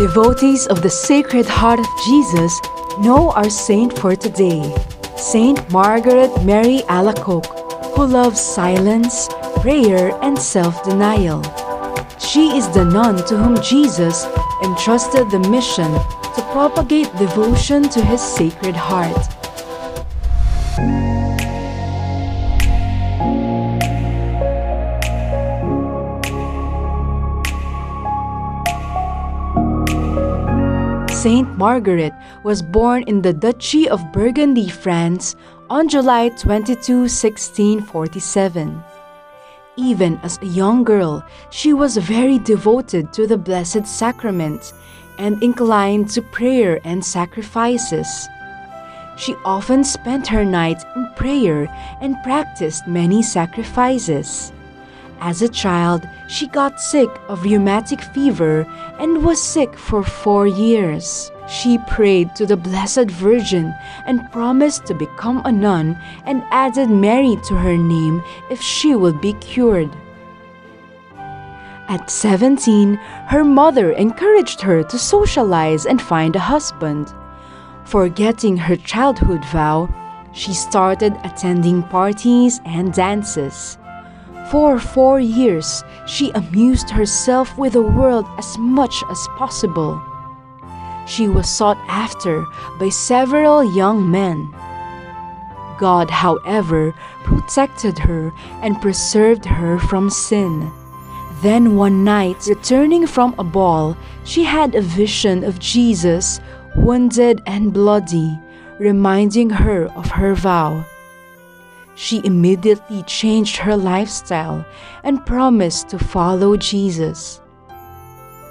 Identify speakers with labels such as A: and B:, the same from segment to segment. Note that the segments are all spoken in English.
A: Devotees of the Sacred Heart of Jesus know our saint for today, Saint Margaret Mary Alacoque, who loves silence, prayer, and self denial. She is the nun to whom Jesus entrusted the mission to propagate devotion to his Sacred Heart. Saint Margaret was born in the Duchy of Burgundy, France on July 22, 1647. Even as a young girl, she was very devoted to the Blessed Sacrament and inclined to prayer and sacrifices. She often spent her nights in prayer and practiced many sacrifices. As a child, she got sick of rheumatic fever and was sick for four years. She prayed to the Blessed Virgin and promised to become a nun and added Mary to her name if she would be cured. At 17, her mother encouraged her to socialize and find a husband. Forgetting her childhood vow, she started attending parties and dances. For four years, she amused herself with the world as much as possible. She was sought after by several young men. God, however, protected her and preserved her from sin. Then one night, returning from a ball, she had a vision of Jesus, wounded and bloody, reminding her of her vow she immediately changed her lifestyle and promised to follow Jesus.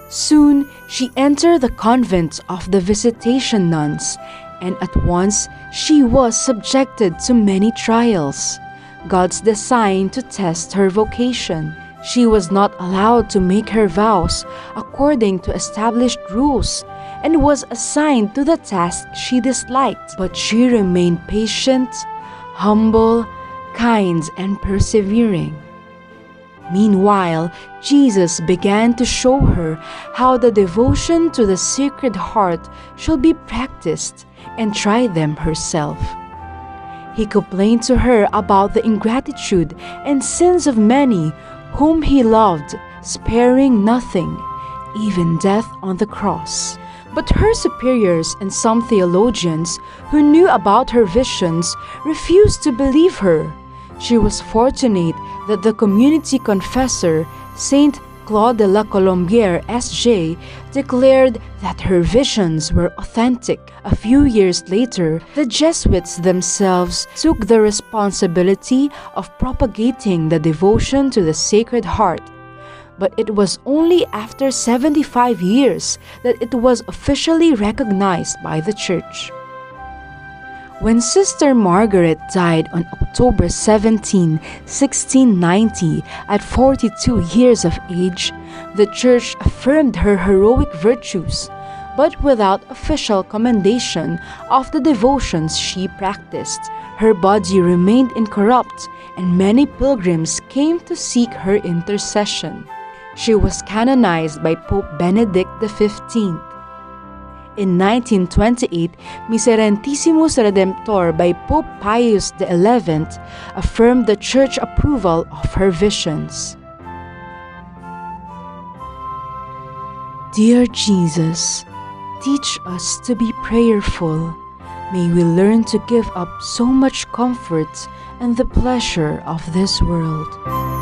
A: Soon, she entered the convent of the Visitation nuns, and at once she was subjected to many trials. God's design to test her vocation. She was not allowed to make her vows according to established rules and was assigned to the task she disliked. But she remained patient, humble, kind, and persevering. Meanwhile, Jesus began to show her how the devotion to the Sacred Heart should be practiced and try them herself. He complained to her about the ingratitude and sins of many whom he loved, sparing nothing, even death on the cross. But her superiors and some theologians who knew about her visions refused to believe her. She was fortunate that the community confessor, Saint Claude de la Colombière S.J., declared that her visions were authentic. A few years later, the Jesuits themselves took the responsibility of propagating the devotion to the Sacred Heart but it was only after 75 years that it was officially recognized by the Church. When Sister Margaret died on October 17, 1690, at 42 years of age, the Church affirmed her heroic virtues, but without official commendation of the devotions she practiced. Her body remained incorrupt, and many pilgrims came to seek her intercession. She was canonized by Pope Benedict XV. In 1928, Miserentissimus Redemptor by Pope Pius XI affirmed the Church approval of her visions. Dear Jesus, teach us to be prayerful. May we learn to give up so much comfort and the pleasure of this world.